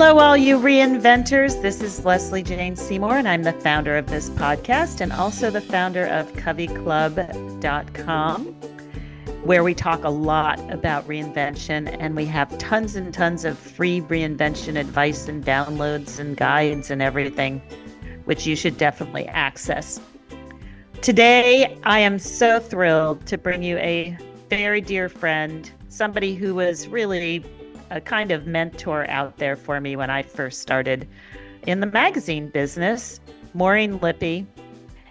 Hello, all you reinventors. This is Lesley Jane Seymour, and I'm the founder of this podcast and also the founder of CoveyClub.com, where we talk a lot about reinvention and we have tons and tons of free reinvention advice and downloads and guides and everything, which you should definitely access. Today, I am so thrilled to bring you a very dear friend, somebody who was really a kind of mentor out there for me when I first started in the magazine business, Maureen Lippe.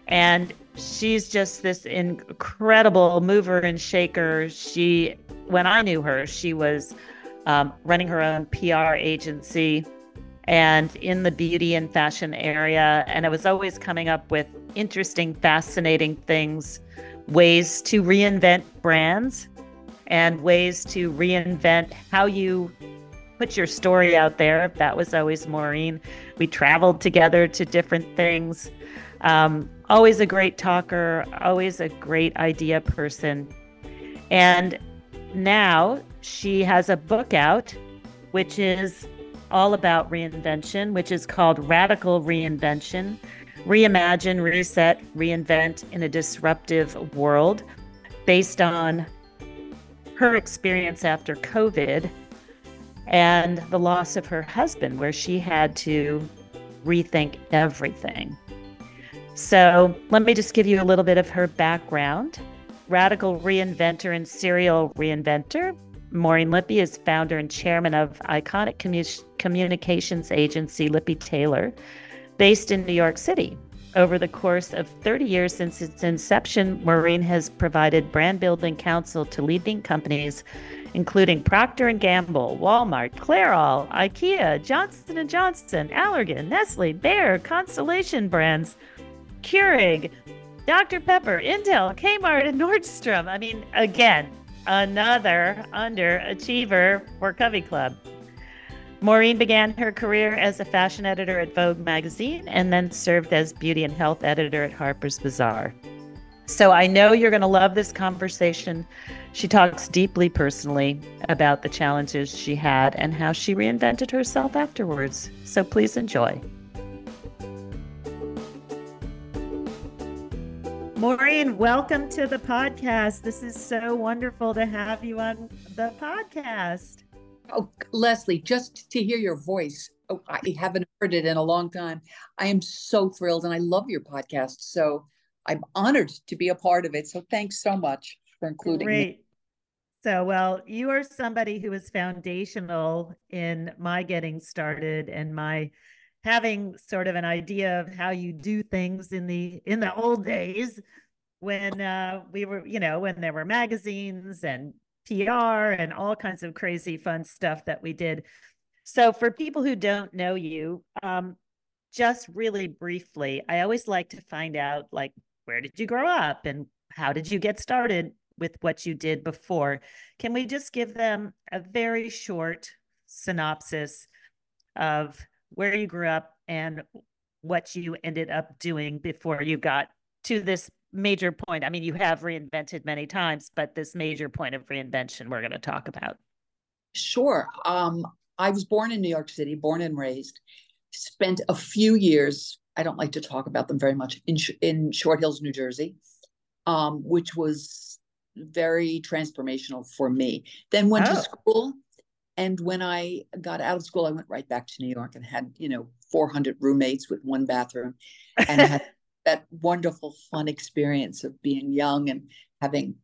And she's just this incredible mover and shaker. She, when I knew her, she was um, running her own PR agency and in the beauty and fashion area. And I was always coming up with interesting, fascinating things, ways to reinvent brands and ways to reinvent how you put your story out there. That was always Maureen. We traveled together to different things. Um, always a great talker, always a great idea person. And now she has a book out, which is all about reinvention, which is called Radical Reinvention Reimagine, Reset, Reinvent in a Disruptive World, based on her experience after COVID and the loss of her husband, where she had to rethink everything. So, let me just give you a little bit of her background. Radical reinventor and serial reinventor, Maureen Lippe is founder and chairman of iconic commu- communications agency Lippe Taylor, based in New York City. Over the course of 30 years since its inception, Maureen has provided brand building counsel to leading companies including Procter & Gamble, Walmart, Clairol, IKEA, Johnson & Johnson, Allergan, Nestle, Bayer, Constellation Brands, Keurig, Dr. Pepper, Intel, Kmart, and Nordstrom. I mean, again, another underachiever for CoveyClub. Maureen began her career as a fashion editor at Vogue magazine and then served as beauty and health editor at Harper's Bazaar. So I know you're going to love this conversation. She talks deeply personally about the challenges she had and how she reinvented herself afterwards. So please enjoy. Maureen, welcome to the podcast. This is so wonderful to have you on the podcast. Oh, Lesley, just to hear your voice. Oh, I haven't heard it in a long time. I am so thrilled and I love your podcast. So I'm honored to be a part of it. So thanks so much for including Great. me. So, well, you are somebody who is foundational in my getting started and my having sort of an idea of how you do things in the in the old days when uh, we were, you know, when there were magazines and PR and all kinds of crazy fun stuff that we did. So, for people who don't know you, um, just really briefly, I always like to find out like where did you grow up and how did you get started with what you did before? Can we just give them a very short synopsis of where you grew up and what you ended up doing before you got to this major point. I mean, you have reinvented many times, but this major point of reinvention we're going to talk about. Sure. Um, I was born in New York City, born and raised, spent a few years, I don't like to talk about them very much, in, in Short Hills, New Jersey, um, which was very transformational for me. Then went oh. to school. And when I got out of school, I went right back to New York and had, you know, 400 roommates with one bathroom and had that wonderful, fun experience of being young and having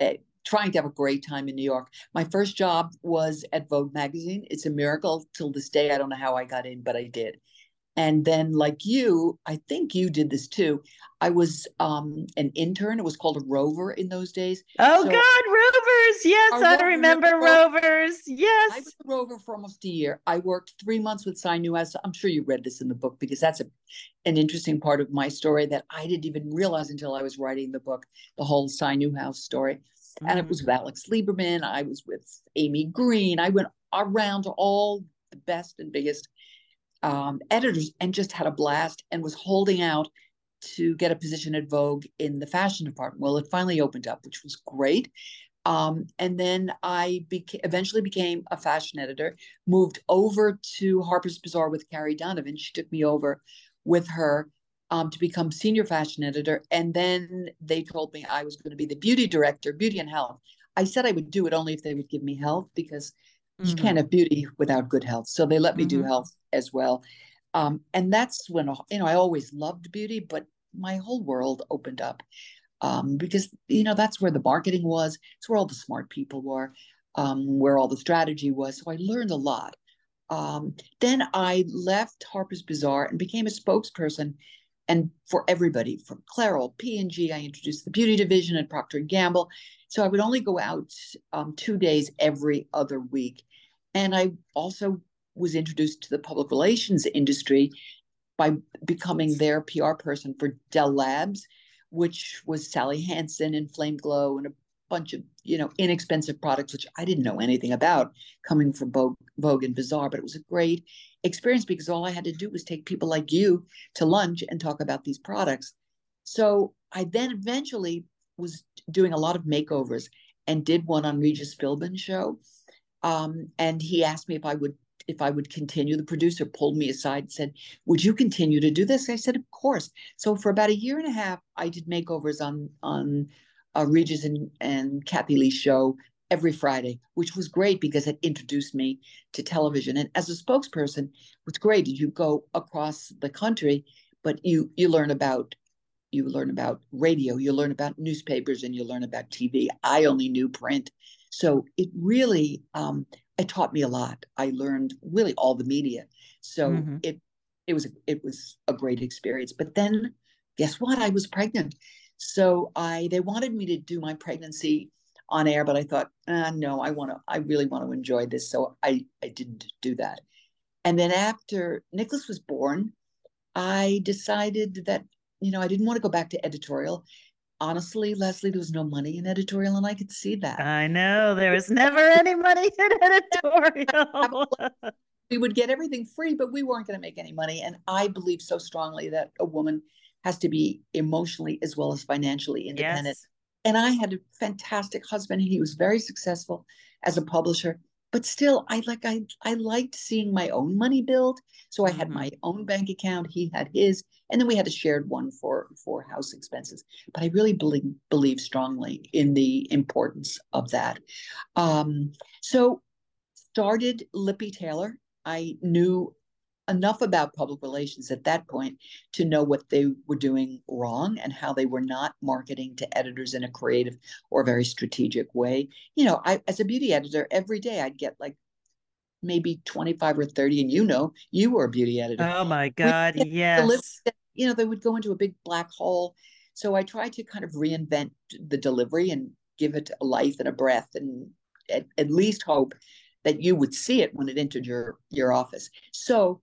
a, trying to have a great time in New York. My first job was at Vogue magazine. It's a miracle till this day. I don't know how I got in, but I did. And then, like you, I think you did this too. I was um, an intern. It was called a rover in those days. Oh so God, rovers! Yes, I remember rovers. Yes, I was a rover for almost a year. I worked three months with Cy Newhouse. I'm sure you read this in the book because that's a, an interesting part of my story that I didn't even realize until I was writing the book. The whole Cy Newhouse story, mm-hmm. and it was mm. with Alex Liberman. I was with Amy Green. I went around to all the best and biggest um, editors and just had a blast and was holding out to get a position at Vogue in the fashion department. Well, it finally opened up, which was great. Um, and then I beca- eventually became a fashion editor, moved over to Harper's Bazaar with Carrie Donovan. She took me over with her um, to become senior fashion editor. And then they told me I was going to be the beauty director, beauty and health. I said I would do it only if they would give me health because mm-hmm. you can't have beauty without good health. So they let me mm-hmm. do health as well. Um, and that's when, you know, I always loved beauty, but my whole world opened up um, because you know that's where the marketing was. It's where all the smart people were, um, where all the strategy was. So I learned a lot. Um, then I left Harper's Bazaar and became a spokesperson, and for everybody from Clairol, P and G. I introduced the beauty division at Procter Gamble. So I would only go out um, two days every other week, and I also was introduced to the public relations industry by becoming their PR person for Del Labs which was Sally Hansen and Flame Glo and a bunch of you know inexpensive products which I didn't know anything about coming from Vogue, Vogue and Bazaar, but it was a great experience because all I had to do was take people like you to lunch and talk about these products. So I then eventually was doing a lot of makeovers and did one on Regis Philbin's show. Um, and he asked me if I would if I would continue. The producer pulled me aside and said, Would you continue to do this? I said, Of course. So for about a year and a half, I did makeovers on on uh, Regis and, and Kathie Lee's show every Friday, which was great because it introduced me to television. And as a spokesperson, what's great is you go across the country, but you you learn about you learn about radio, you learn about newspapers, and you learn about TV. I only knew print. So it really um, it taught me a lot. I learned really all the media. So mm-hmm. it it was it was a great experience. But then guess what? I was pregnant. So I they wanted me to do my pregnancy on air, but I thought, uh, no, I want to, I really want to enjoy this. So I I didn't do that. And then after Nicholas was born, I decided that, you know, I didn't want to go back to editorial honestly, Lesley, there was no money in editorial, and I could see that. I know there was never any money in editorial. we would get everything free, but we weren't going to make any money. And I believe so strongly that a woman has to be emotionally as well as financially independent. Yes. And I had a fantastic husband, and he was very successful as a publisher but still i like i i liked seeing my own money build so i had mm-hmm. my own bank account he had his and then we had a shared one for for house expenses but i really believe believe strongly in the importance of that um so started Lippe Taylor i knew enough about public relations at that point to know what they were doing wrong and how they were not marketing to editors in a creative or very strategic way. You know, I as a beauty editor, every day I'd get like maybe 25 or 30 and you know you were a beauty editor. Oh my god yes. you know they would go into a big black hole. So i tried to kind of reinvent the delivery and give it a life and a breath and at, at least hope that you would see it when it entered your your office. So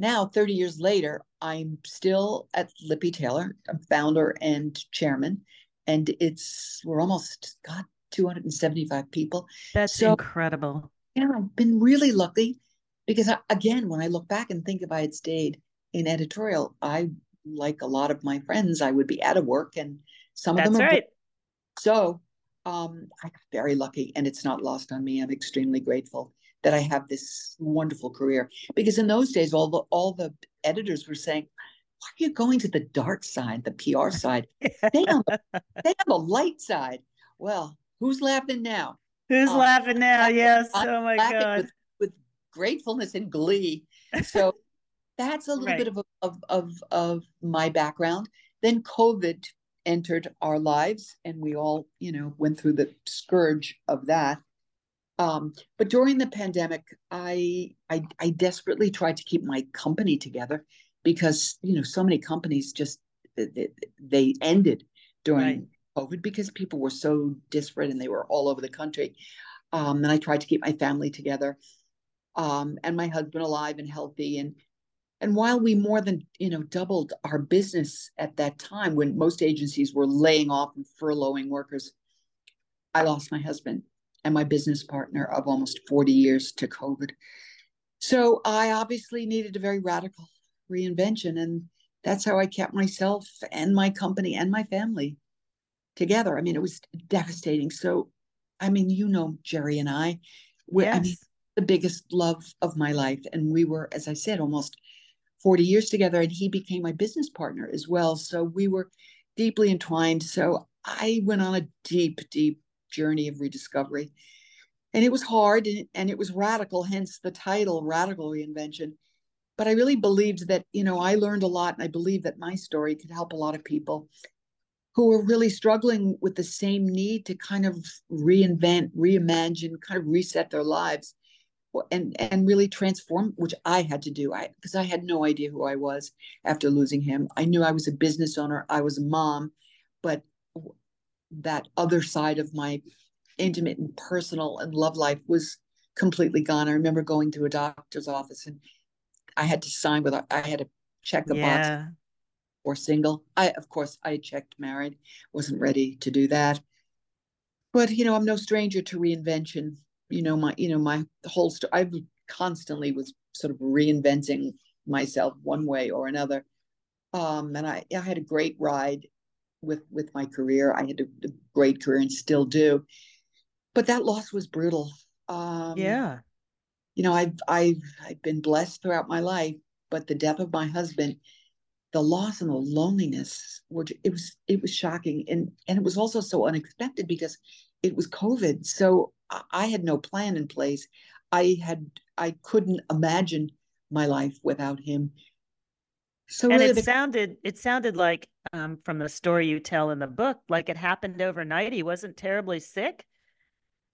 now 30 years later i'm still at Lippe Taylor i'm founder and chairman and it's we're almost got 275 people. That's so, incredible. Yeah i've been really lucky because I, again when i look back and think if i had stayed in editorial i like a lot of my friends i would be out of work and some of that's them are right. So um, i got very lucky and it's not lost on me. I'm extremely grateful that I have this wonderful career. Because in those days, all the all the editors were saying, "Why are you going to the dark side, the PR side? they have they have a light side." Well, who's laughing now? Who's um, laughing now? Yes. I'm oh my god. With, with, gratefulness and glee. So that's a little right. bit of, of of of my background. Then COVID entered our lives, and we all, you know, went through the scourge of that. Um, but during the pandemic, I, I I desperately tried to keep my company together because you know so many companies just they, they ended during right. COVID because people were so disparate and they were all over the country. Um, and I tried to keep my family together, um, and my husband alive and healthy. And and while we more than you know doubled our business at that time, when most agencies were laying off and furloughing workers, I lost my husband and my business partner of almost 40 years to COVID. So I obviously needed a very radical reinvention. And that's how I kept myself and my company and my family together. I mean, it was devastating. So I mean, you know, Jerry and I, we yes. I mean, the biggest love of my life. And we were, as I said, almost 40 years together. And he became my business partner as well. So we were deeply entwined. So I went on a deep, deep journey of rediscovery. And it was hard and and it was radical, hence the title, Radical Reinvention. But I really believed that, you know, I learned a lot and I believe that my story could help a lot of people who are really struggling with the same need to kind of reinvent, reimagine, kind of reset their lives and and really transform which i had to do i because i had no idea who i was after losing him i knew i was a business owner i was a mom but that other side of my intimate and personal and love life was completely gone i remember going to a doctor's office and i had to sign with i had to check a yeah. box or single. I, of course, I checked married, wasn't ready to do that. But you know, I'm no stranger to reinvention. You know, my you know my whole story. I constantly was sort of reinventing myself one way or another. Um, and I, I had a great ride with with my career. I had a, a great career and still do. But that loss was brutal. Um, yeah. You know, I've I've I've been blessed throughout my life, but the death of my husband the loss and the loneliness were it was it was shocking and and it was also so unexpected because it was covid so i had no plan in place i had i couldn't imagine my life without him so and really it the- sounded it sounded like um, from the story you tell in the book like it happened overnight he wasn't terribly sick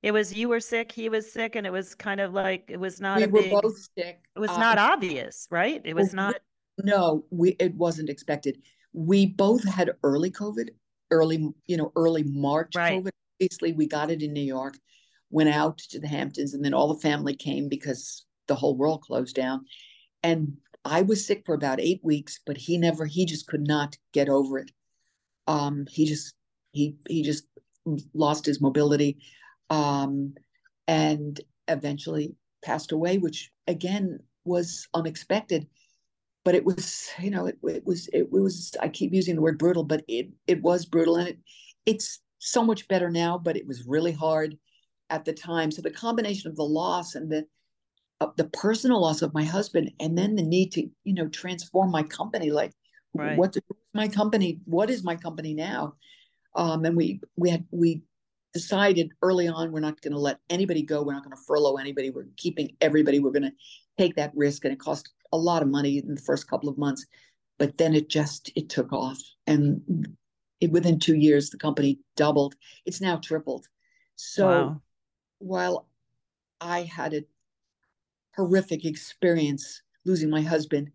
it was you were sick he was sick and it was kind of like it was not we a were big, both sick it was uh, not obvious right it was not no, we it wasn't expected. We both had early COVID, early, you know, early March right. COVID. Obviously, we got it in New York, went out to the Hamptons, and then all the family came because the whole world closed down. And I was sick for about eight weeks, but he never, he just could not get over it. Um, he just, he, he just lost his mobility, um, and eventually passed away, which again was unexpected but it was you know it, it was it was i keep using the word brutal but it it was brutal and it it's so much better now but it was really hard at the time so the combination of the loss and the uh, the personal loss of my husband and then the need to you know transform my company like right. what my company what is my company now? Um and we we had we decided early on we're not going to let anybody go. We're not going to furlough anybody. We're keeping everybody. We're going to take that risk and it cost a lot of money in the first couple of months but then it just it took off. And it, within two years the company doubled. It's now tripled. So wow. while i had a horrific experience losing my husband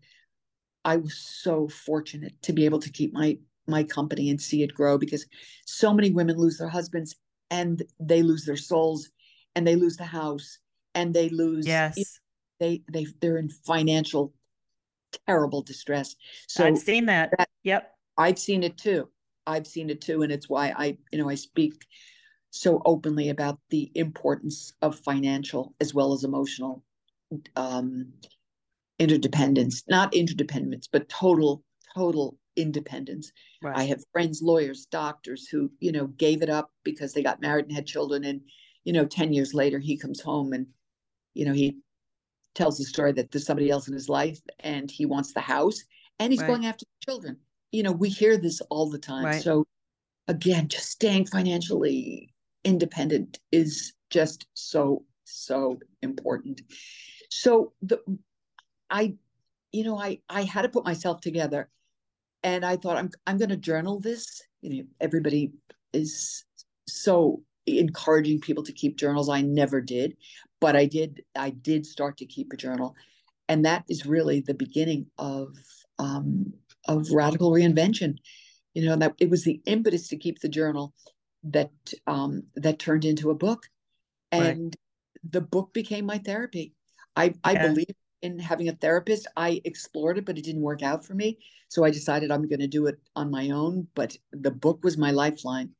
i was so fortunate to be able to keep my my company and see it grow because so many women lose their husbands and they lose their souls and they lose the house and they lose yes they they they're in financial terrible distress. So I've seen that. that. Yep. I've seen it too. I've seen it too. And it's why I, you know, I speak so openly about the importance of financial as well as emotional um, interdependence, not interdependence, but total, total independence. Right. I have friends, lawyers, doctors who, you know, gave it up because they got married and had children. And, you know, 10 years later, he comes home and, you know, he tells the story that there's somebody else in his life and he wants the house and he's right. going after the children. You know, we hear this all the time. Right. So again, just staying financially independent is just so, so important. So the I, you know, I I had to put myself together and I thought I'm I'm gonna journal this. You know, everybody is so encouraging people to keep journals. I never did, but I did. I did start to keep a journal, and that is really the beginning of um, of radical reinvention. You know that it was the impetus to keep the journal that um, that turned into a book, and right. the book became my therapy. I yeah. I believe in having a therapist. I explored it, but it didn't work out for me. So I decided I'm going to do it on my own. But the book was my lifeline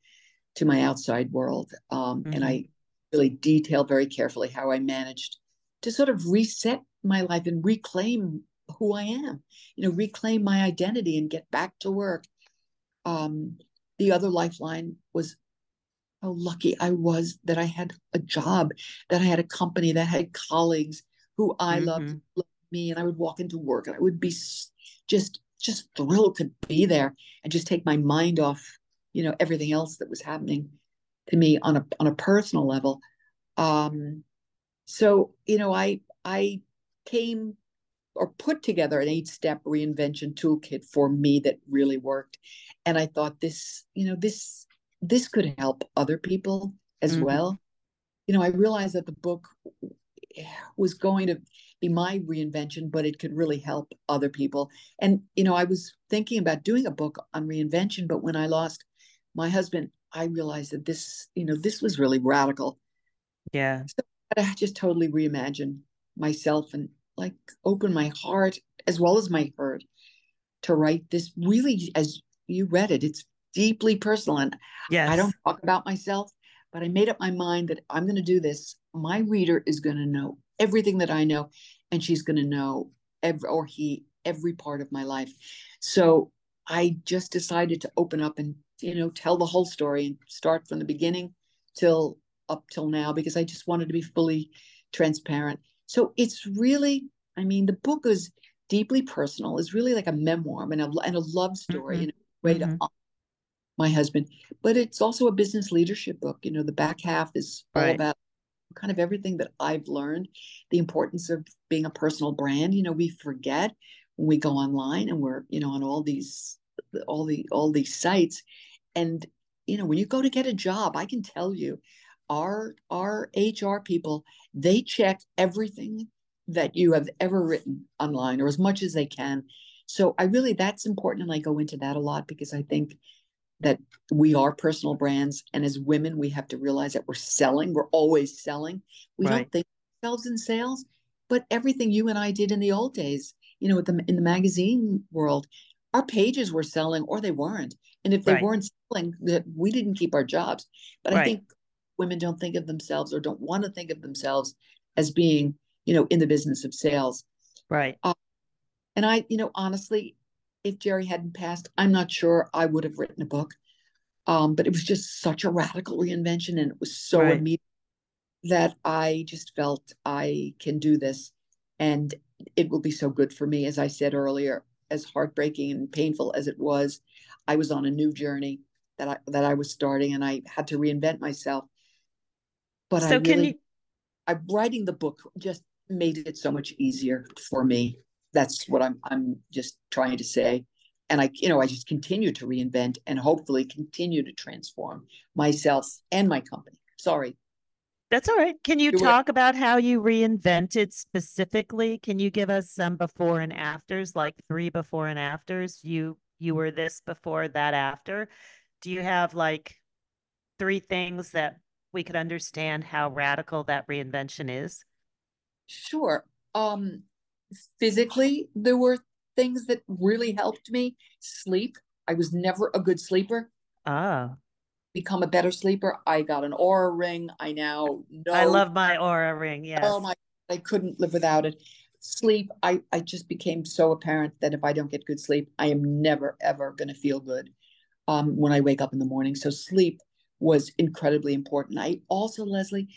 to my outside world. Um, mm-hmm. And I really detail very carefully how I managed to sort of reset my life and reclaim who I am, you know, reclaim my identity and get back to work. Um, the other lifeline was how lucky I was that I had a job, that I had a company, that had colleagues who I mm-hmm. loved, loved me, and I would walk into work and I would be just just thrilled to be there and just take my mind off, you know, everything else that was happening to me on a on a personal level. Um, so you know, I I came or put together an eight step reinvention toolkit for me that really worked, and I thought this, you know, this this could help other people as mm-hmm. well. You know, I realized that the book was going to be my reinvention, but it could really help other people. And, you know, I was thinking about doing a book on reinvention, but when I lost my husband, I realized that this, you know, this was really radical. Yeah. So I just totally reimagine myself and like open my heart as well as my heart to write this really, as you read it, it's deeply personal. And yes. I don't talk about myself, but I made up my mind that I'm going to do this. My reader is going to know everything that I know, and she's going to know every, or he, every part of my life. So I just decided to open up and, you know, tell the whole story and start from the beginning till up till now because I just wanted to be fully transparent. So it's really, I mean, the book is deeply personal, It's really like a memoir and a, and a love story mm-hmm. in a way mm-hmm. to my husband. But it's also a business leadership book. You know, the back half is all about kind of everything that I've learned, the importance of being a personal brand. You know, we forget when we go online and we're, you know, on all these all the all these sites. And, you know, when you go to get a job, I can tell you, our our HR people, they check everything that you have ever written online or as much as they can. So I really that's important and I go into that a lot because I think that we are personal brands and as women we have to realize that we're selling we're always selling we right. don't think ourselves in sales but everything you and i did in the old days you know the, in the magazine world our pages were selling or they weren't and if they right. weren't selling that we didn't keep our jobs but right. i think women don't think of themselves or don't want to think of themselves as being you know in the business of sales right uh, and i you know honestly if Jerry hadn't passed, I'm not sure I would have written a book. Um, but it was just such a radical reinvention and it was so right. immediate that I just felt I can do this and it will be so good for me. As I said earlier, as heartbreaking and painful as it was, I was on a new journey that I that I was starting and I had to reinvent myself. But so I really, can you I writing the book just made it so much easier for me that's what I'm I'm just trying to say. And I, you know, I just continue to reinvent and hopefully continue to transform myself and my company. Sorry. That's all right. Can you talk about how you reinvented specifically? Can you give us some before and afters, like three before and afters? You you were this before, that after. Do you have like three things that we could understand how radical that reinvention is? Sure. Um, physically, there were things that really helped me. Sleep. I was never a good sleeper. Ah. Become a better sleeper. I got an Oura ring. I now know. I love my Oura ring. Yes. Oh my! I couldn't live without it. Sleep. I I just became so apparent that if I don't get good sleep, I am never ever going to feel good um, when I wake up in the morning. So sleep was incredibly important. I also, Lesley,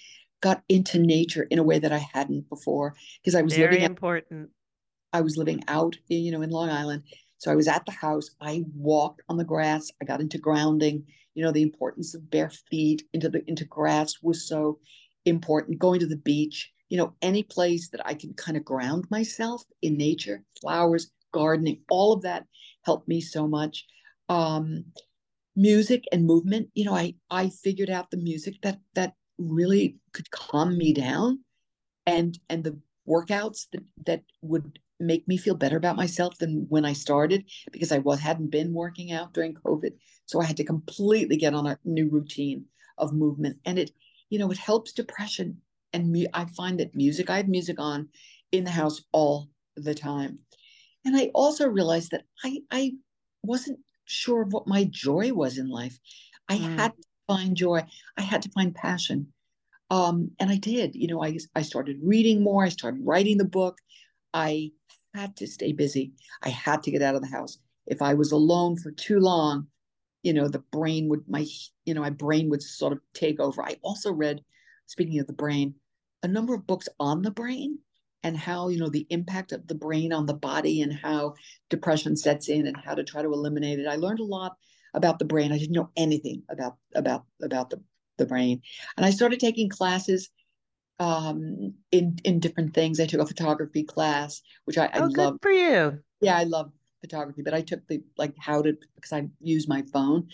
got into nature in a way that I hadn't before because I was Very living important. I was living out, you know, in Long Island. So I was at the house. I walked on the grass. I got into grounding. You know, the importance of bare feet into the into grass was so important. Going to the beach, you know, any place that I can kind of ground myself in nature, flowers, gardening, all of that helped me so much. Um, music and movement, you know, I I figured out the music that that really could calm me down and and the workouts that that would make me feel better about myself than when I started because I was hadn't been working out during COVID. So I had to completely get on a new routine of movement. And it, you know, it helps depression. And me, I find that music, I have music on in the house all the time. And I also realized that I I wasn't sure of what my joy was in life. I mm. had find joy. I had to find passion. Um, and I did. You know, I, I started reading more. I started writing the book. I had to stay busy. I had to get out of the house. If I was alone for too long, you know the brain would my you know my brain would sort of take over i also read speaking of the brain a number of books on the brain and how you know the impact of the brain on the body and how depression sets in and how to try to eliminate it i learned a lot about the brain. I didn't know anything about about about the, the brain. And i started taking classes um in in different things. I took a photography class which i, I oh, love for you. Yeah i love photography but i took the like how to because i use my phone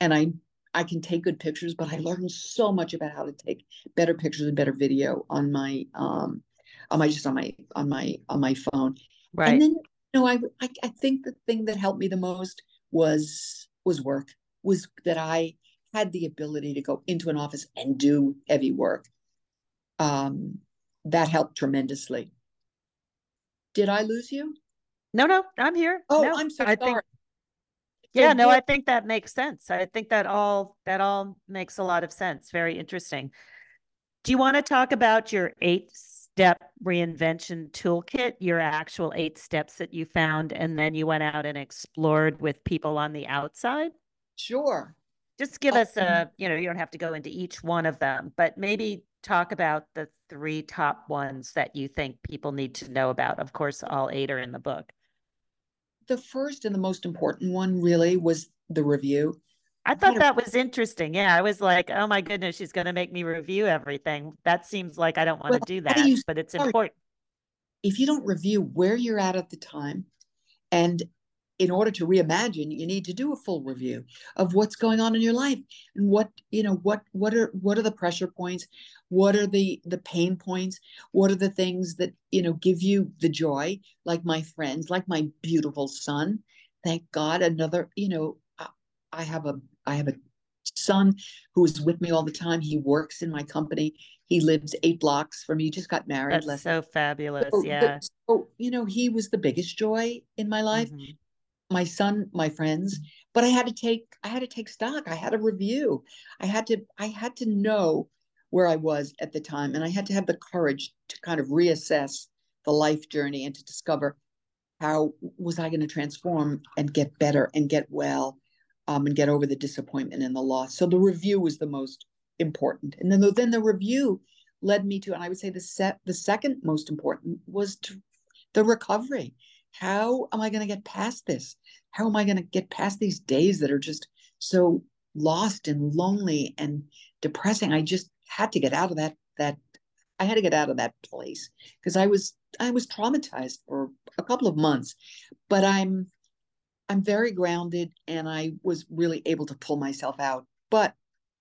and i i can take good pictures but i learned so much about how to take better pictures and better video on my um on my just on my on my on my phone. Right. and then you know I, I i think the thing that helped me the most was was work was that i had the ability to go into an office and do heavy work. Um that helped tremendously. Did i lose you? No no i'm here. Oh no, i'm so I sorry. Think, yeah So no i think that makes sense. I think that all that all makes a lot of sense. Very interesting. Do you want to talk about your eight step reinvention toolkit, your actual eight steps that you found, and then you went out and explored with people on the outside? Sure. Just give us a, um, you know, you don't have to go into each one of them, but maybe talk about the three top ones that you think people need to know about. Of course, all eight are in the book. The first and the most important one really was the review. I thought that was interesting. Yeah, I was like, oh my goodness, she's going to make me review everything. That seems like I don't want Well, to do do that, you but it's important. If you don't review where you're at at the time, and in order to reimagine, you need to do a full review of what's going on in your life and what you know what what are what are the pressure points, what are the the pain points, what are the things that you know give you the joy, like my friends, like my beautiful son. Thank God, another you know I- I have a I have a son who is with me all the time. He works in my company. He lives eight blocks from me. He just got married That's last. so fabulous. So, the- Yeah. so you know, he was the biggest joy in my life. Mhm. My son, my friends. But I had to take I had to take stock. I had to review. I had to I had to know where I was at the time, and I had to have the courage to kind of reassess the life journey and to discover how was I going to transform and get better and get well um, and get over the disappointment and the loss. So the review was the most important, and then the, then the review led me to, and I would say the set the second most important was to, the recovery. How am I going to get past this? How am I going to get past these days that are just so lost and lonely and depressing? I just had to get out of that that I had to get out of that place because I was I was traumatized for a couple of months, but I'm I'm very grounded and I was really able to pull myself out. But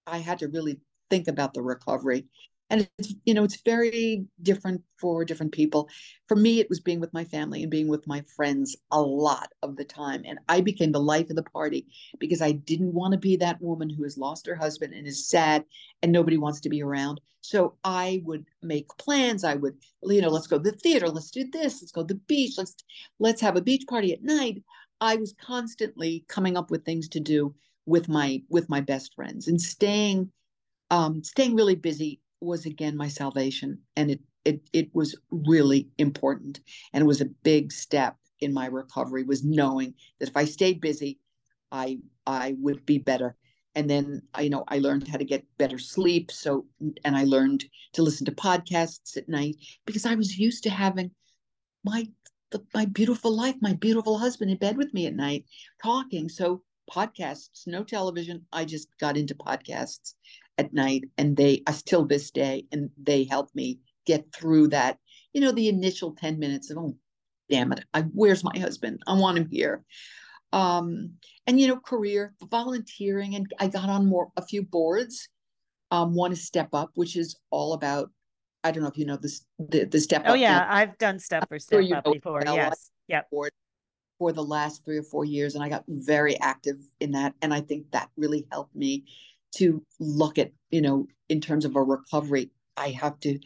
I had to really think about the recovery. And it's, you know, it's very different for different people. For me, it was being with my family and being with my friends a lot of the time. And I became the life of the party because I didn't want to be that woman who has lost her husband and is sad and nobody wants to be around. So I would make plans. I would, you know, let's go to the theater, let's do this, let's go to the beach, let's let's have a beach party at night. I was constantly coming up with things to do with my with my best friends and staying um staying really busy was again my salvation and it it it was really important and it was a big step in my recovery was knowing that if I stayed busy I I would be better. And then you know I learned how to get better sleep so and I learned to listen to podcasts at night because I was used to having my the, my beautiful life, my beautiful husband in bed with me at night talking. So podcasts, no television. I just got into podcasts at night and they I still this day and they helped me get through that, you know, the initial 10 minutes of oh damn it, I where's my husband? I want him here. Um, and you know, career, volunteering, and I got on more a few boards. Um, one is Step Up, which is all about I don't know if you know this the, the Step Oh yeah, I've done stuff for Step Up before. well. Yes. Yep. board for the last three or four years, and I got very active in that. And I think that really helped me to look at, you know, in terms of a recovery, I have to,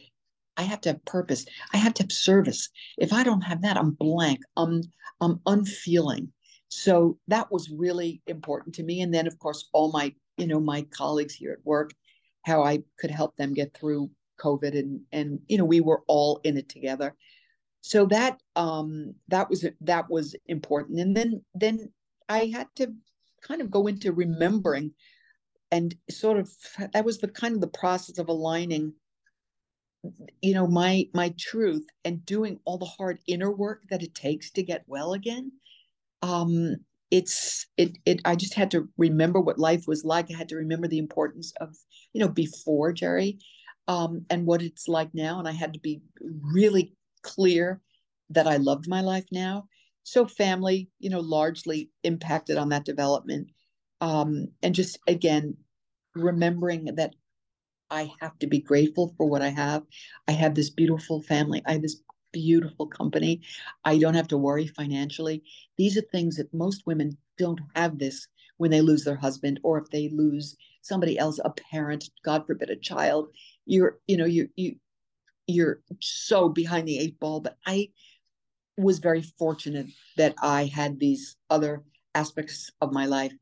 I have to have purpose. I have to have service. If I don't have that, I'm blank. I'm, I'm unfeeling. So that was really important to me. And then, of course, all my, you know, my colleagues here at work, how I could help them get through COVID, and and you know, we were all in it together. So that um that was that was important. And then then i had to kind of go into remembering and sort of that was the kind of the process of aligning you know my my truth and doing all the hard inner work that it takes to get well again. Um it's it it i just had to remember what life was like. I had to remember the importance of you know before jerry um and what it's like now and i had to be really clear that i loved my life now so family you know largely impacted on that development um and just again remembering that I have to be grateful for what I have. I have this beautiful family. I have this beautiful company. I don't have to worry financially. These are things that most women don't have this when they lose their husband or if they lose somebody else, a parent, God forbid, a child. You're, you know, you you you're so behind the eight ball. But I was very fortunate that I had these other aspects of my life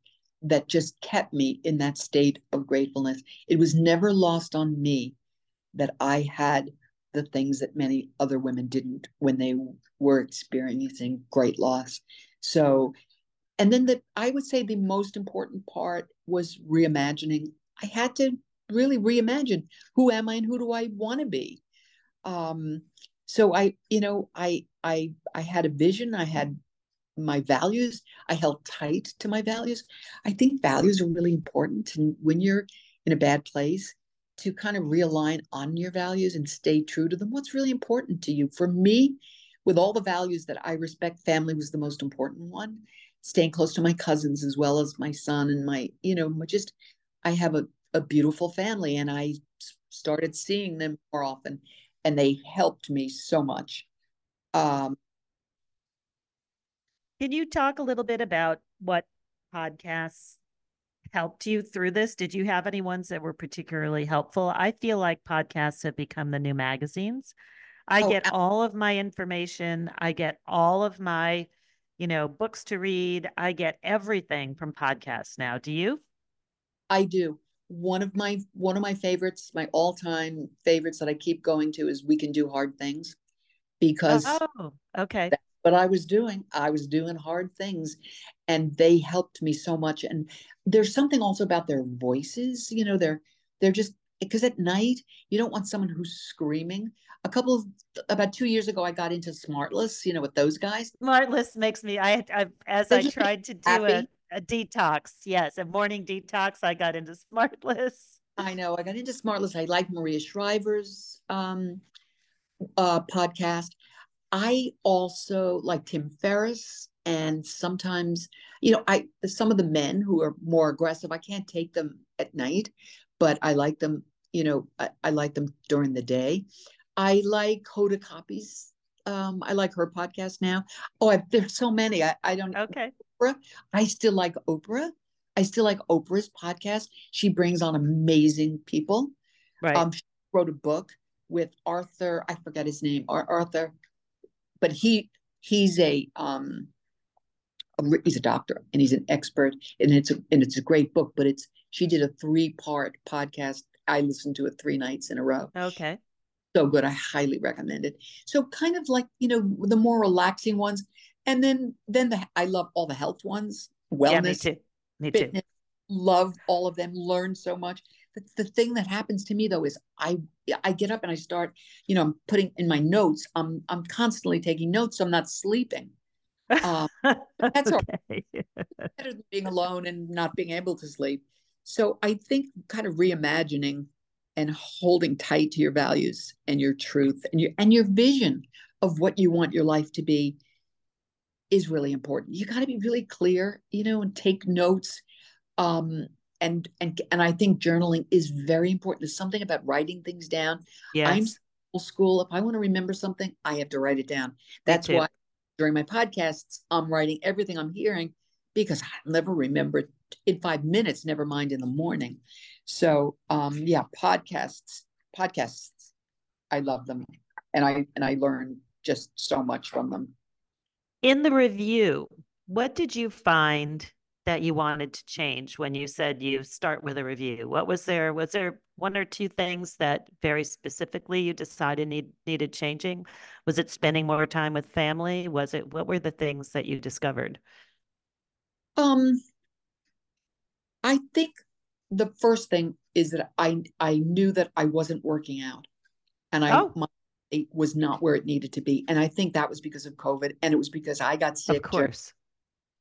that just kept me in that state of gratefulness. It was never lost on me that I had the things that many other women didn't when they were experiencing great loss. So, and then the I would say the most important part was reimagining. I had to really reimagine who am I and who do I want to be. Um, so I, you know, I I I had a vision. I had my values. I held tight to my values. I think values are really important. And when you're in a bad place, to kind of realign on your values and stay true to them. What's really important to you? For me, with all the values that I respect, family was the most important one. Staying close to my cousins as well as my son and my, you know, just I have a, a beautiful family and I started seeing them more often and they helped me so much. Um, can you talk a little bit about what podcasts helped you through this? Did you have any ones that were particularly helpful? I feel like podcasts have become the new magazines. I oh, get all of my information, I get all of my, you know, books to read. I get everything from podcasts now. Do you? I do. One of my one of my favorites, my all-time favorites that I keep going to is We Can Do Hard Things because Oh, okay what I was doing. I was doing hard things and they helped me so much. And there's something also about their voices, you know, they're they're just because at night you don't want someone who's screaming. A couple of about two years ago, I got into Smartless, you know, with those guys. Smartless makes me I, I as I tried to do a, a detox, yes, a morning detox, I got into Smartless. I know I got into Smartless. I like Maria Shriver's um, uh, podcast. I also like Tim Ferriss and sometimes, you know, I some of the men who are more aggressive, I can't take them at night, but I like them, you know, I, I like them during the day. I like Hoda Kotb's um, I like her podcast now. Oh, I, there's so many. I, I don't okay. Oprah. I still like Oprah. I still like Oprah's podcast. She brings on amazing people. Right. Um, she wrote a book with Arthur. I forget his name. Arthur but he he's a um a, he's a doctor and he's an expert and it's a and it's a great book but it's she did a three part podcast i listened to it three nights in a row okay so good i highly recommend it so kind of like you know the more relaxing ones and then then the i love all the health ones wellness yeah, me too me fitness, too love all of them learn so much the, the thing that happens to me though is I I get up and I start, you know, I'm putting in my notes. I'm I'm constantly taking notes, so I'm not sleeping. Um, that's okay. better than being alone and not being able to sleep. So I think kind of reimagining and holding tight to your values and your truth and your and your vision of what you want your life to be is really important. You got to be really clear, you know, and take notes. Um, and and and I think journaling is very important. There's something about writing things down. Yes. I'm old school. If I want to remember something, I have to write it down. That's why during my podcasts, I'm writing everything I'm hearing because I'll never remember it in five minutes, never mind in the morning. So um yeah, podcasts, podcasts, I love them. And I and I learn just so much from them. In the review, what did you find that you wanted to change when you said you start with a review? What was there? Was there one or two things that very specifically you decided need, needed changing? Was it spending more time with family? Was it what were the things that you discovered? Um, I think the first thing is that I I knew that I wasn't working out, and I Oh. my weight was not where it needed to be, and I think that was because of COVID, and it was because I got sick. Of course.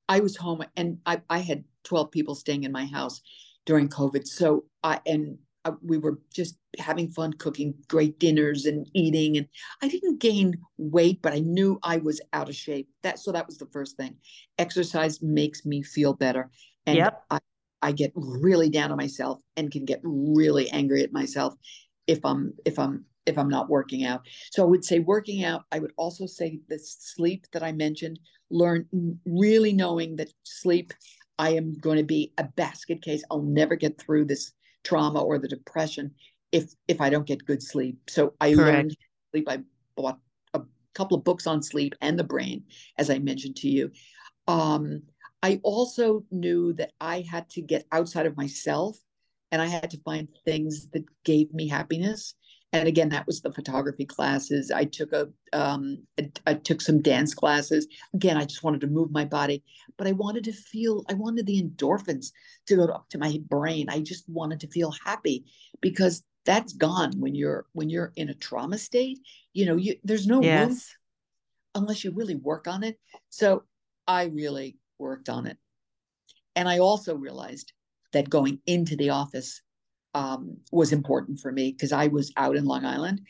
I was home, and I I had twelve people staying in my house during COVID, so I and uh, we were just having fun cooking great dinners and eating, and I didn't gain weight, but I knew I was out of shape. That so that was the first thing. Exercise makes me feel better, and Yep. I I get really down on myself and can get really angry at myself if I'm if I'm if I'm not working out. So I would say working out. I would also say the sleep that I mentioned. Learn really knowing that sleep. I am going to be a basket case. I'll never get through this trauma or the depression if if I don't get good sleep. So I Correct. learned sleep. I bought a couple of books on sleep and the brain, as I mentioned to you. Um, I also knew that I had to get outside of myself and I had to find things that gave me happiness. And again, that was the photography classes. I took a, um, I, I took some dance classes. Again, I just wanted to move my body, but I wanted to feel, I wanted the endorphins to go up to my brain. I just wanted to feel happy because that's gone when you're when you're in a trauma state. You know, you there's no room unless you really work on it. So I really worked on it. And I also realized that going into the office um, was important for me because I was out in Long Island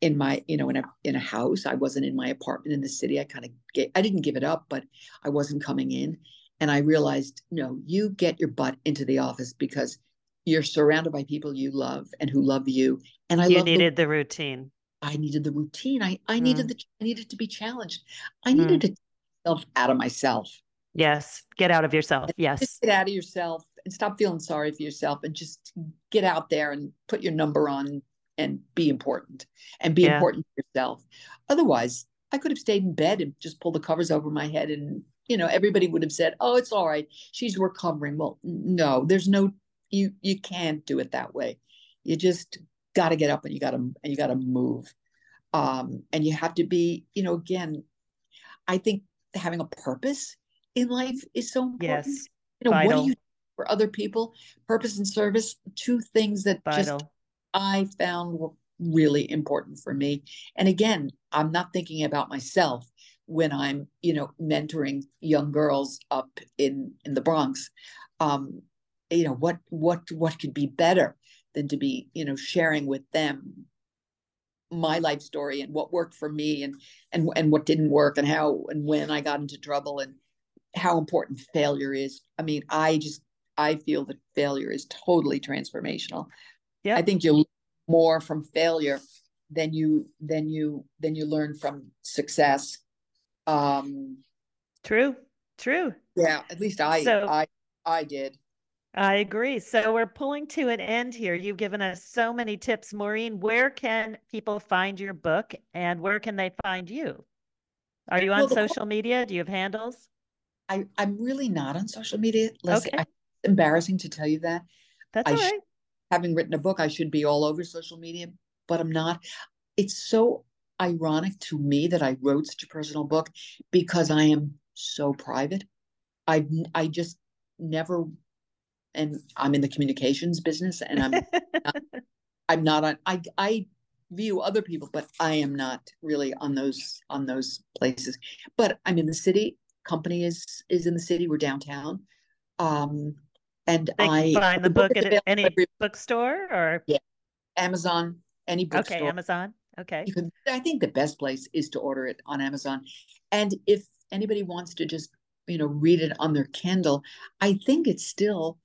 in my, you know, in a in a house. I wasn't in my apartment in the city. I kind of I didn't give it up, but I wasn't coming in. And I realized, no, you get your butt into the office because you're surrounded by people you love and who love you. And I You love the needed the routine. I needed the routine. I I needed Mm. the I needed to be challenged. I needed to take myself out of myself. Yes. Get out of yourself. Just Yes. get out of yourself and stop feeling sorry for yourself and just get out there and put your number on and be important and be Yeah. important to yourself. Otherwise, I could have stayed in bed and just pulled the covers over my head and you know everybody would have said, "Oh, it's all right. She's recovering." Well, no, there's no you you can't do it that way. You just got to get up and you got to and you got to move. Um and you have to be, you know, again, I think having a purpose in life is so important. Yes. You know, what Vital. do you do for other people? Purpose and service, two things that just I found were really important for me. And again, I'm not thinking about myself when I'm, you know, mentoring young girls up in in the Bronx. Um, you know, what what what could be better than to be, you know, sharing with them my life story and what worked for me and and and what didn't work and how and when I got into trouble and how important failure is. I mean, I just I feel that failure is totally transformational. Yeah. I think you learn more from failure than you than you than you learn from success. Um True. True. yeah, at least I So- I I did. I agree. So we're pulling to an end here. You've given us so many tips. Maureen, where can people find your book and where can they find you? Are you on Well, social media? Do you have handles? I I'm really not on social media. Lesley, Okay. I, it's embarrassing to tell you that. That's I all right. having written a book, I should be all over social media, but I'm not. It's so ironic to me that I wrote such a personal book because I am so private. I I just never, and I'm in the communications business, and I'm I'm not on. I I view other people, but I am not really on those on those places. But I'm in the city. Company is is in the city. We're downtown. Um, and They I find the book is at any every- bookstore or yeah, Amazon, any bookstore. okay, Amazon. Okay. can i think the best place is to order it on amazon and if anybody wants to just you know read it on their kindle i think it's still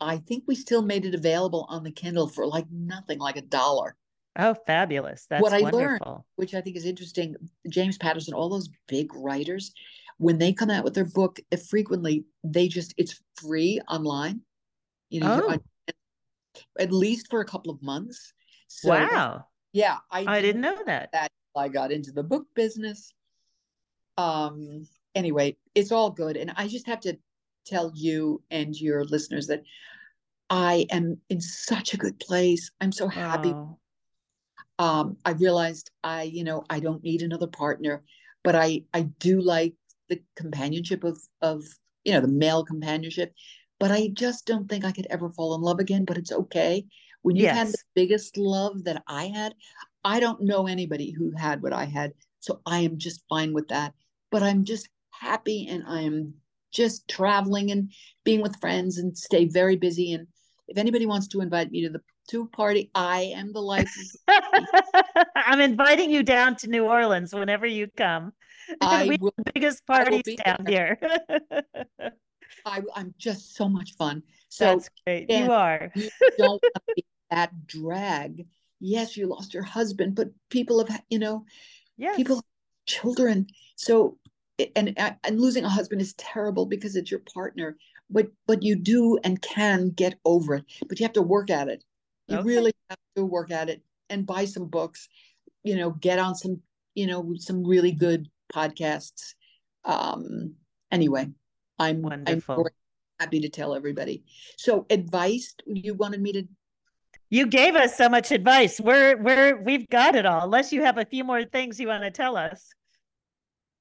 i think we still made it available on the kindle for like nothing like a dollar Oh, fabulous. That's what i learned wonderful. which i think is interesting james patterson all those big writers when they come out with their book if frequently they just it's free online you know Oh. I- at least for a couple of months so Wow. yeah i, I didn't know that. that I got into the book business. Um, anyway, it's all good. And I just have to tell you and your listeners that I am in such a good place. I'm so happy. Oh, Um, I realized I, you know, I don't need another partner, but I I do like the companionship of of you know the male companionship. but I just don't think I could ever fall in love again. But it's okay. When you've yes. had the biggest love that I had, I don't know anybody who had what I had. So I am just fine with that. But I'm just happy and I am just traveling and being with friends and stay very busy. And if anybody wants to invite me to the to party, I am the life. I'm inviting you down to New Orleans whenever you come. I we will, the biggest parties down there. here. I, am just so much fun. So That's great. You are. you don't be that drag. Yes, you lost your husband, but people have, you know, yes. people, children. So, and and losing a husband is terrible because it's your partner. But but you do and can get over it. But you have to work at it. You okay. really have to work at it and buy some books. You know, get on some you know some really good podcasts. Um, anyway, I'm wonderful. I'm happy to tell everybody. So, advice you wanted me to. You gave us so much advice. We're we're we've got it all. Unless you have a few more things you want to tell us.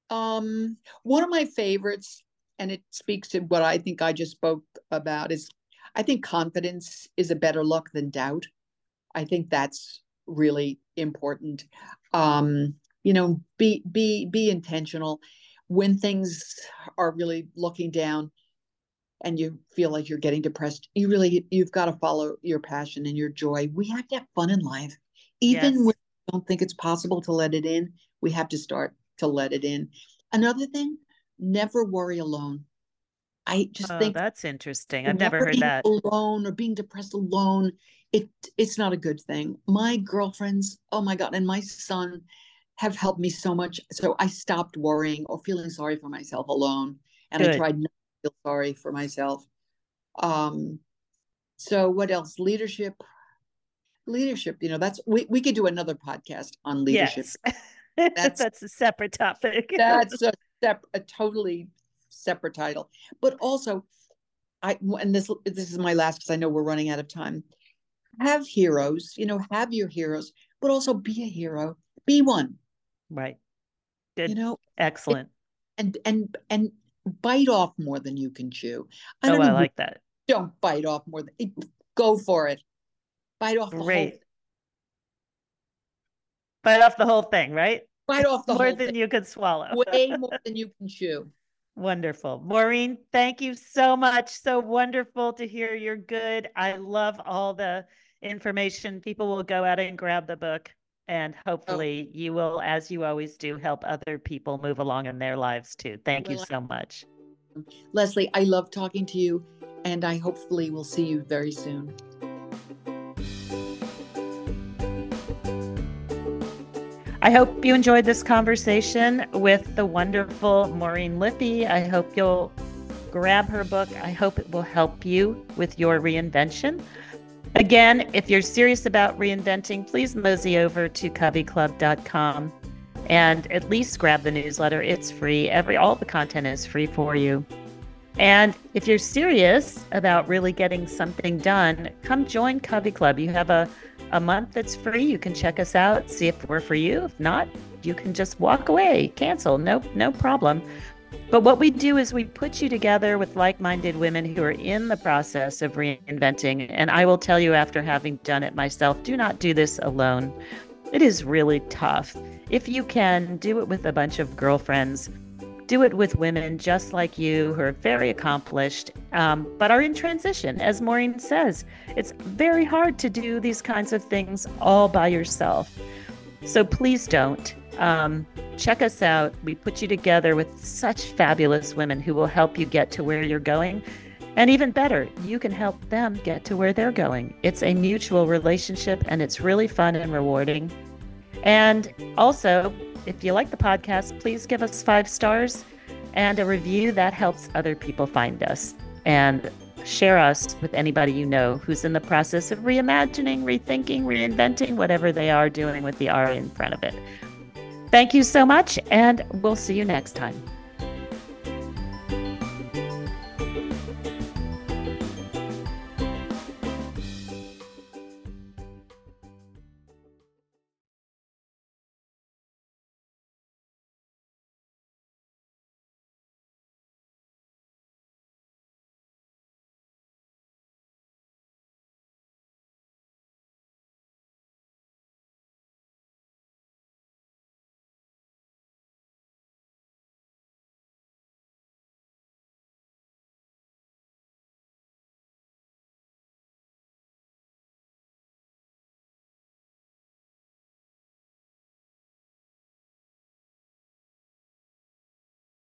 Um, one of my favorites, and it speaks to what I think I just spoke about, is I think confidence is a better luck than doubt. I think that's really important. Um, you know be be be intentional when things are really looking down and you feel like you're getting depressed you really you've got to follow your passion and your joy. We have to have fun in life. Even yes. when we don't think it's possible to let it in we have to start to let it in. Another thing never worry alone. I just oh, think that's interesting. I've never heard that. alone or being depressed alone it it's not a good thing. My girlfriends oh my god and my son have helped me so much. So I stopped worrying or feeling sorry for myself alone. And Good. I tried not to feel sorry for myself. Um, so what else? Leadership. Leadership, you know, that's we, we could do another podcast on leadership. Yes. That's that's a separate topic. that's a step a totally separate title. But also I and this this is my last because I know we're running out of time. Have heroes, you know, have your heroes, but also be a hero. Be one Right. Good. You know, excellent. And and and bite off more than you can chew. I oh, I like that. Don't bite off more than go for it. Bite off the Great. whole Bite off the whole thing, right? Bite off the more than thing. you can swallow. Way more than you can chew. Wonderful. Maureen, thank you so much. So wonderful to hear you're good. I love all the information. People will go out and grab the book and oh. hopefully oh. you will as you always do help other people move along in their lives too thank you so much lesley i love talking to you and i hopefully will see you very soon I hope you enjoyed this conversation with the wonderful Maureen Lippe. I hope you'll grab her book. I hope it will help you with your reinvention. Again, if you're serious about reinventing, please mosey over to coveyclub.com and at least grab the newsletter. It's free. Every all the content is free for you. And if you're serious about really getting something done, come join CoveyClub. You have a, a month that's free. You can check us out, see if we're for you. If not, you can just walk away, cancel. No, no problem. But what we do is we put you together with like minded women who are in the process of reinventing. And I will tell you, after having done it myself, do not do this alone. It is really tough. If you can, do it with a bunch of girlfriends. Do it with women just like you who are very accomplished, um, but are in transition. As Maureen says, it's very hard to do these kinds of things all by yourself. So please don't. Um, check us out. We put you together with such fabulous women who will help you get to where you're going. And even better, you can help them get to where they're going. It's a mutual relationship and it's really fun and rewarding. And also, if you like the podcast, please give us five stars and a review that helps other people find us. And share us with anybody you know who's in the process of reimagining, rethinking, reinventing, whatever they are doing with the R in front of it. Thank you so much, and we'll see you next time.